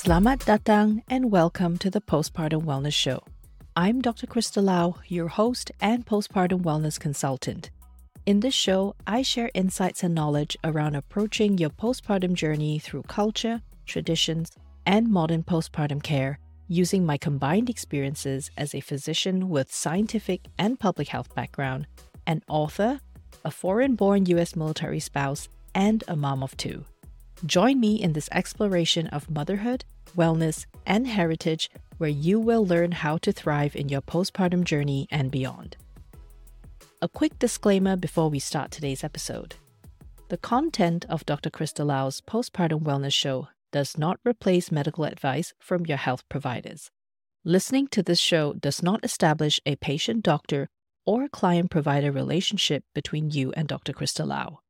Selamat datang and welcome to the Postpartum Wellness Show. I'm Dr. Kristal Lau, your host and postpartum wellness consultant. In this show, I share insights and knowledge around approaching your postpartum journey through culture, traditions, and modern postpartum care using my combined experiences as a physician with scientific and public health background, an author, a foreign born US military spouse, and a mom of two. Join me in this exploration of motherhood wellness, and heritage, where you will learn how to thrive in your postpartum journey and beyond. A quick disclaimer before we start today's episode. The content of Dr. Kristal Lau's postpartum wellness show does not replace medical advice from your health providers. Listening to this show does not establish a patient doctor or client provider relationship between you and Dr. Kristal Lau.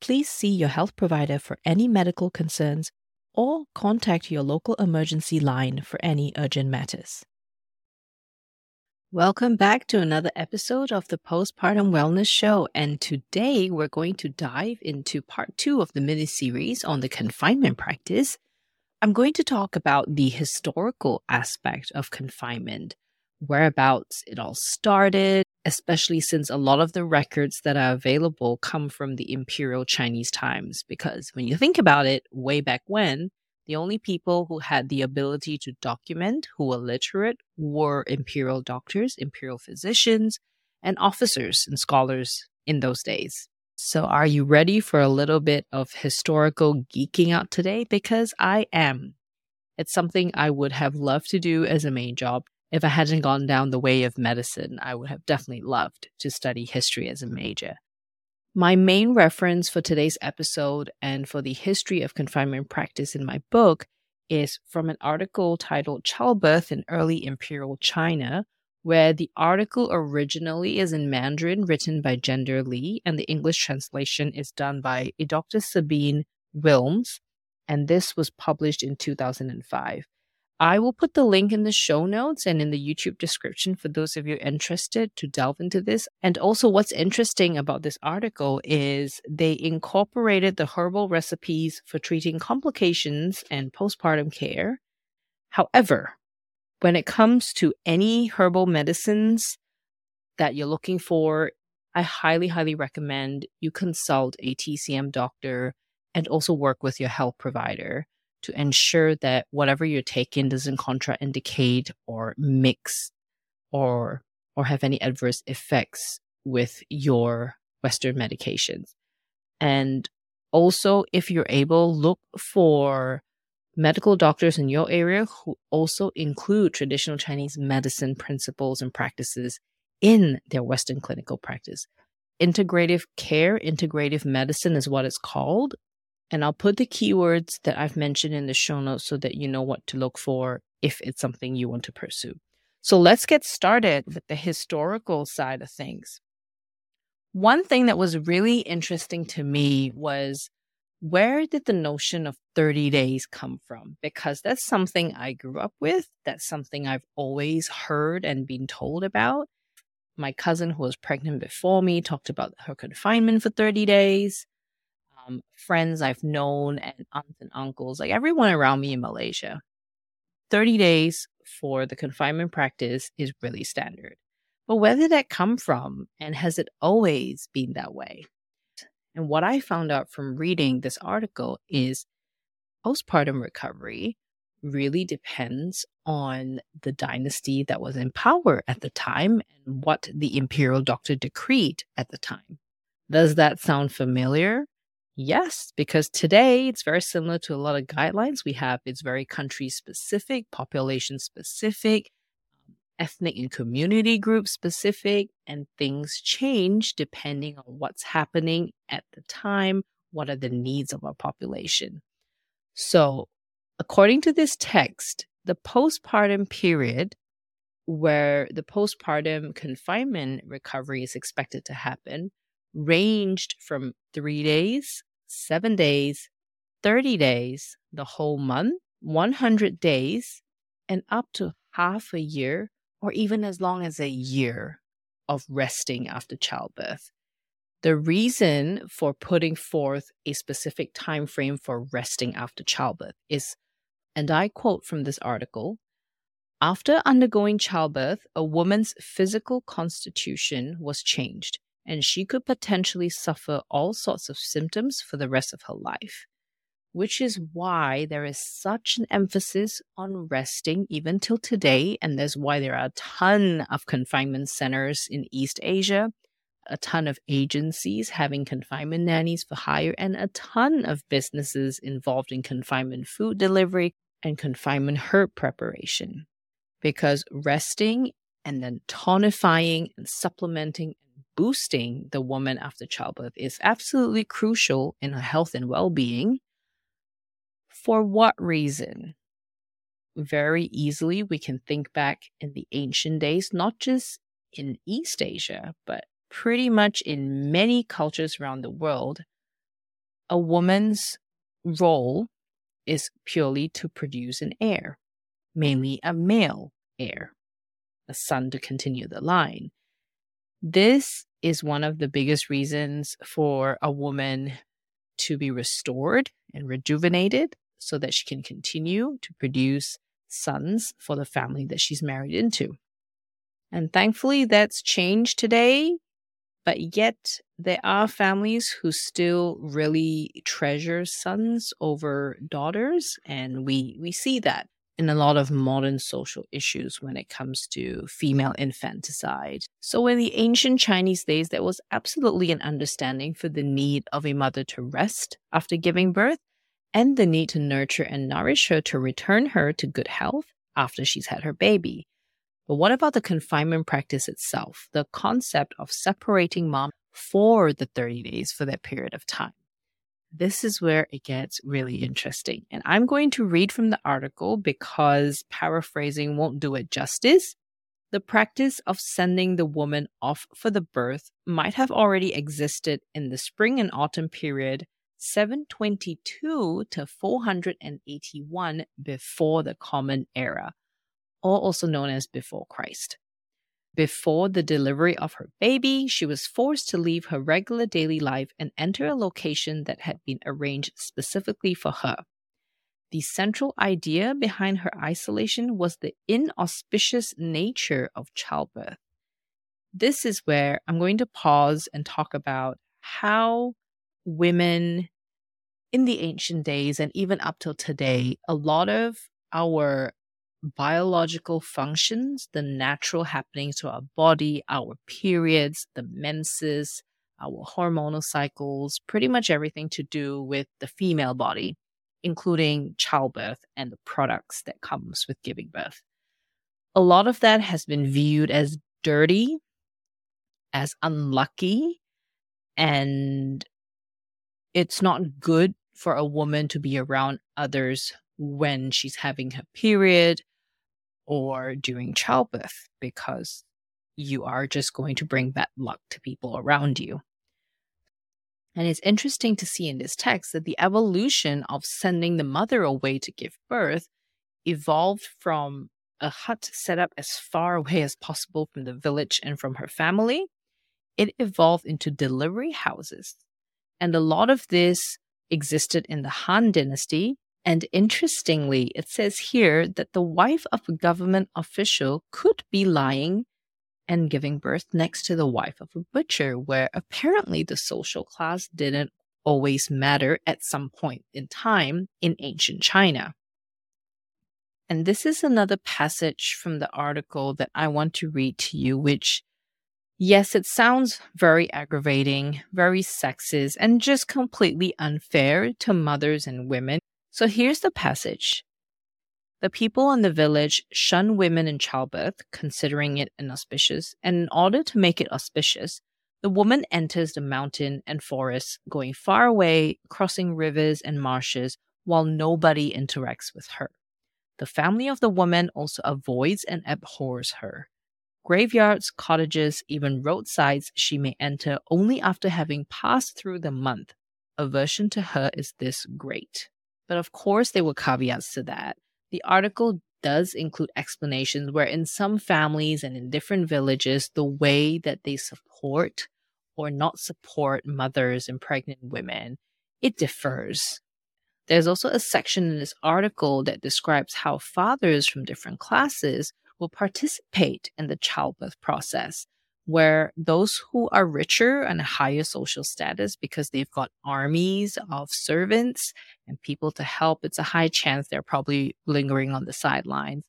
Please see your health provider for any medical concerns or contact your local emergency line for any urgent matters. Welcome back to another episode of the Postpartum Wellness Show. And today we're going to dive into part two of the mini series on the confinement practice. I'm going to talk about the historical aspect of confinement, whereabouts it all started, especially since a lot of the records that are available come from the Imperial Chinese times. Because when you think about it, way back when, the only people who had the ability to document who were literate were imperial doctors, imperial physicians, and officers and scholars in those days. So, are you ready for a little bit of historical geeking out today? Because I am. It's something I would have loved to do as a main job if I hadn't gone down the way of medicine, I would have definitely loved to study history as a major. My main reference for today's episode and for the history of confinement practice in my book is from an article titled Childbirth in Early Imperial China, where the article originally is in Mandarin written by Jender Lee, and the English translation is done by Dr. Sabine Wilms, and this was published in 2005. I will put the link in the show notes and in the YouTube description for those of you interested to delve into this. And also, what's interesting about this article is they incorporated the herbal recipes for treating complications and postpartum care. However, when it comes to any herbal medicines that you're looking for, I highly, highly recommend you consult a TCM doctor and also work with your health provider to ensure that whatever you're taking doesn't contraindicate or mix or or have any adverse effects with your western medications. And also if you're able look for medical doctors in your area who also include traditional chinese medicine principles and practices in their western clinical practice. Integrative care integrative medicine is what it's called and I'll put the keywords that I've mentioned in the show notes so that you know what to look for if it's something you want to pursue. So let's get started with the historical side of things. One thing that was really interesting to me was where did the notion of 30 days come from? Because that's something I grew up with. That's something I've always heard and been told about. My cousin, who was pregnant before me, talked about her confinement for 30 days um, friends I've known and aunts and uncles, like everyone around me in Malaysia. 30 days for the confinement practice is really standard. But where did that come from? And has it always been that way? And what I found out from reading this article is postpartum recovery really depends on the dynasty that was in power at the time and what the imperial doctor decreed at the time. Does that sound familiar? Yes, because today it's very similar to a lot of guidelines we have. It's very country specific, population specific, um, ethnic and community group specific, and things change depending on what's happening at the time. What are the needs of our population? So, according to this text, the postpartum period where the postpartum confinement recovery is expected to happen ranged from three days seven days, 30 days, the whole month, 100 days, and up to half a year, or even as long as a year of resting after childbirth. The reason for putting forth a specific time frame for resting after childbirth is, and I quote from this article, after undergoing childbirth, a woman's physical constitution was changed, and she could potentially suffer all sorts of symptoms for the rest of her life, which is why there is such an emphasis on resting even till today. And that's why there are a ton of confinement centers in East Asia, a ton of agencies having confinement nannies for hire, and a ton of businesses involved in confinement food delivery and confinement herb preparation because resting and then tonifying and supplementing boosting the woman after childbirth is absolutely crucial in her health and well being. For what reason? Very easily, we can think back in the ancient days, not just in East Asia, but pretty much in many cultures around the world. A woman's role is purely to produce an heir mainly a male heir, a son to continue the line. This is one of the biggest reasons for a woman to be restored and rejuvenated so that she can continue to produce sons for the family that she's married into. And thankfully, that's changed today. But yet, there are families who still really treasure sons over daughters, and we we see that in a lot of modern social issues when it comes to female infanticide. So, in the ancient Chinese days, there was absolutely an understanding for the need of a mother to rest after giving birth and the need to nurture and nourish her to return her to good health after she's had her baby. But what about the confinement practice itself, the concept of separating mom for the 30 days for that period of time? This is where it gets really interesting. And I'm going to read from the article because paraphrasing won't do it justice. The practice of sending the woman off for the birth might have already existed in the spring and autumn period 722 to 481 before the Common Era, or also known as before Christ. Before the delivery of her baby, she was forced to leave her regular daily life and enter a location that had been arranged specifically for her. The central idea behind her isolation was the inauspicious nature of childbirth. This is where I'm going to pause and talk about how women in the ancient days and even up till today, a lot of our biological functions, the natural happenings to our body, our periods, the menses, our hormonal cycles, pretty much everything to do with the female body, including childbirth and the products that comes with giving birth. A lot of that has been viewed as dirty, as unlucky, and it's not good for a woman to be around others when she's having her period or during childbirth because you are just going to bring bad luck to people around you. And it's interesting to see in this text that the evolution of sending the mother away to give birth evolved from a hut set up as far away as possible from the village and from her family. It evolved into delivery houses. And a lot of this existed in the Han Dynasty and interestingly, it says here that the wife of a government official could be lying and giving birth next to the wife of a butcher, where apparently the social class didn't always matter at some point in time in ancient China. And this is another passage from the article that I want to read to you, which, yes, it sounds very aggravating, very sexist, and just completely unfair to mothers and women so here's the passage. The people in the village shun women in childbirth, considering it inauspicious, and in order to make it auspicious, the woman enters the mountain and forest, going far away, crossing rivers and marshes, while nobody interacts with her. The family of the woman also avoids and abhors her. Graveyards, cottages, even roadsides she may enter only after having passed through the month. Aversion to her is this great. But of course, there were caveats to that. The article does include explanations where, in some families and in different villages, the way that they support or not support mothers and pregnant women, it differs. There's also a section in this article that describes how fathers from different classes will participate in the childbirth process, where those who are richer and higher social status because they've got armies of servants and people to help, it's a high chance they're probably lingering on the sidelines.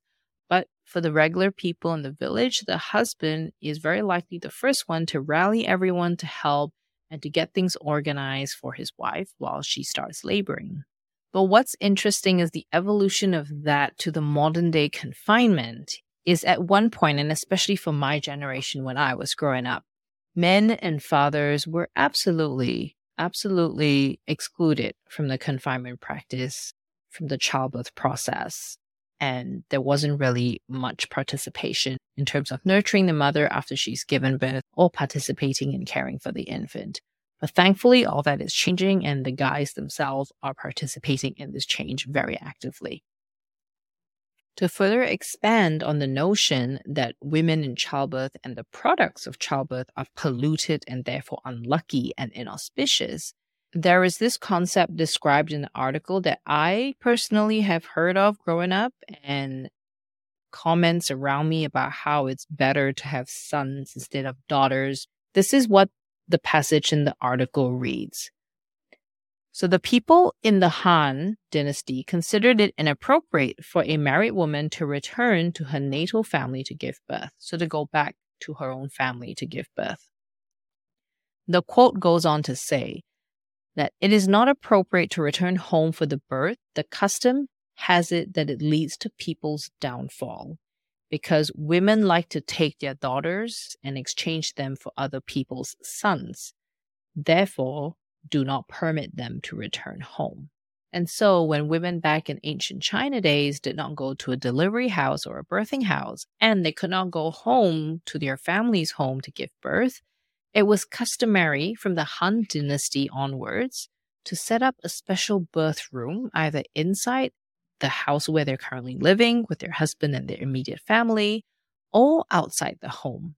But for the regular people in the village, the husband is very likely the first one to rally everyone to help and to get things organized for his wife while she starts laboring. But what's interesting is the evolution of that to the modern day confinement is at one point, and especially for my generation when I was growing up, men and fathers were absolutely, absolutely excluded from the confinement practice, from the childbirth process. And there wasn't really much participation in terms of nurturing the mother after she's given birth or participating in caring for the infant. But thankfully, all that is changing, and the guys themselves are participating in this change very actively. To further expand on the notion that women in childbirth and the products of childbirth are polluted and therefore unlucky and inauspicious, there is this concept described in the article that I personally have heard of growing up and comments around me about how it's better to have sons instead of daughters. This is what the passage in the article reads. So the people in the Han dynasty considered it inappropriate for a married woman to return to her natal family to give birth, so to go back to her own family to give birth. The quote goes on to say that it is not appropriate to return home for the birth. The custom has it that it leads to people's downfall because women like to take their daughters and exchange them for other people's sons. Therefore, do not permit them to return home. And so, when women back in ancient China days did not go to a delivery house or a birthing house, and they could not go home to their family's home to give birth, it was customary from the Han Dynasty onwards to set up a special birth room either inside the house where they're currently living with their husband and their immediate family, or outside the home.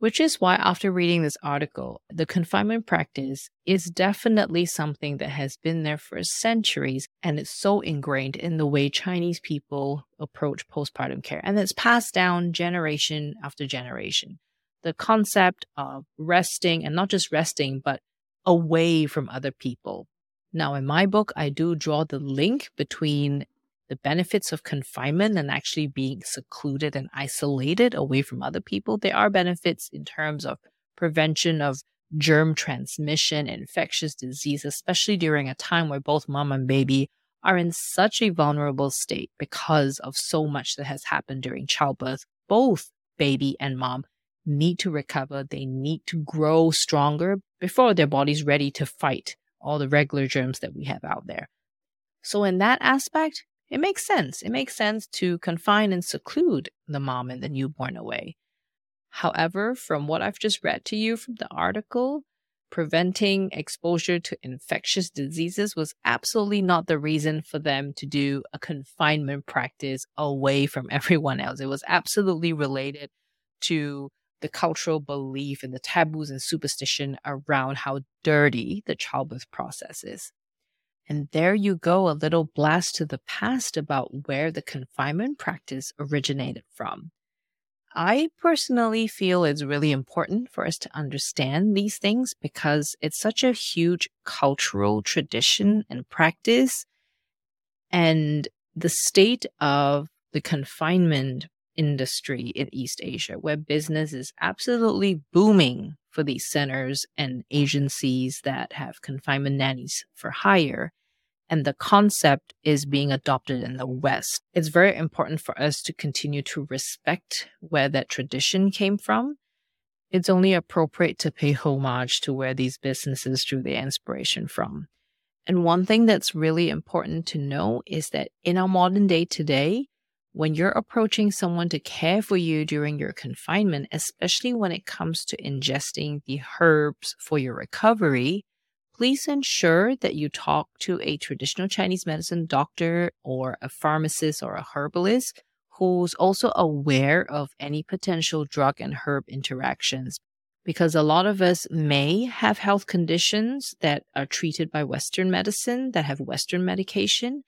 Which is why, after reading this article, the confinement practice is definitely something that has been there for centuries and it's so ingrained in the way Chinese people approach postpartum care. And it's passed down generation after generation. The concept of resting and not just resting, but away from other people. Now, in my book, I do draw the link between the benefits of confinement and actually being secluded and isolated away from other people. There are benefits in terms of prevention of germ transmission, infectious disease, especially during a time where both mom and baby are in such a vulnerable state because of so much that has happened during childbirth. Both baby and mom need to recover. They need to grow stronger before their body's ready to fight all the regular germs that we have out there. So in that aspect, it makes sense. It makes sense to confine and seclude the mom and the newborn away. However, from what I've just read to you from the article, preventing exposure to infectious diseases was absolutely not the reason for them to do a confinement practice away from everyone else. It was absolutely related to the cultural belief and the taboos and superstition around how dirty the childbirth process is. And there you go, a little blast to the past about where the confinement practice originated from. I personally feel it's really important for us to understand these things because it's such a huge cultural tradition and practice. And the state of the confinement industry in East Asia, where business is absolutely booming for these centers and agencies that have confinement nannies for hire, and the concept is being adopted in the West. It's very important for us to continue to respect where that tradition came from. It's only appropriate to pay homage to where these businesses drew their inspiration from. And one thing that's really important to know is that in our modern day today, when you're approaching someone to care for you during your confinement, especially when it comes to ingesting the herbs for your recovery, please ensure that you talk to a traditional Chinese medicine doctor or a pharmacist or a herbalist who's also aware of any potential drug and herb interactions because a lot of us may have health conditions that are treated by Western medicine, that have Western medication.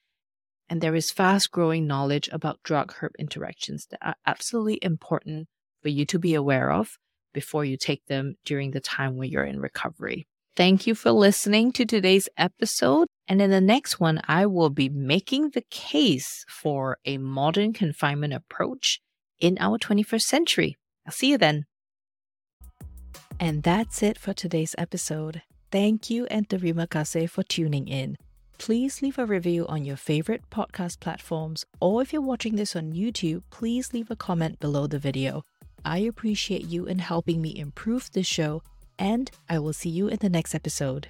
And there is fast growing knowledge about drug herb interactions that are absolutely important for you to be aware of before you take them during the time when you're in recovery. Thank you for listening to today's episode. And in the next one, I will be making the case for a modern confinement approach in our 21st century. I'll see you then. And that's it for today's episode. Thank you and terima kasih for tuning in. Please leave a review on your favorite podcast platforms, or if you're watching this on YouTube, please leave a comment below the video. I appreciate you in helping me improve this show, and I will see you in the next episode.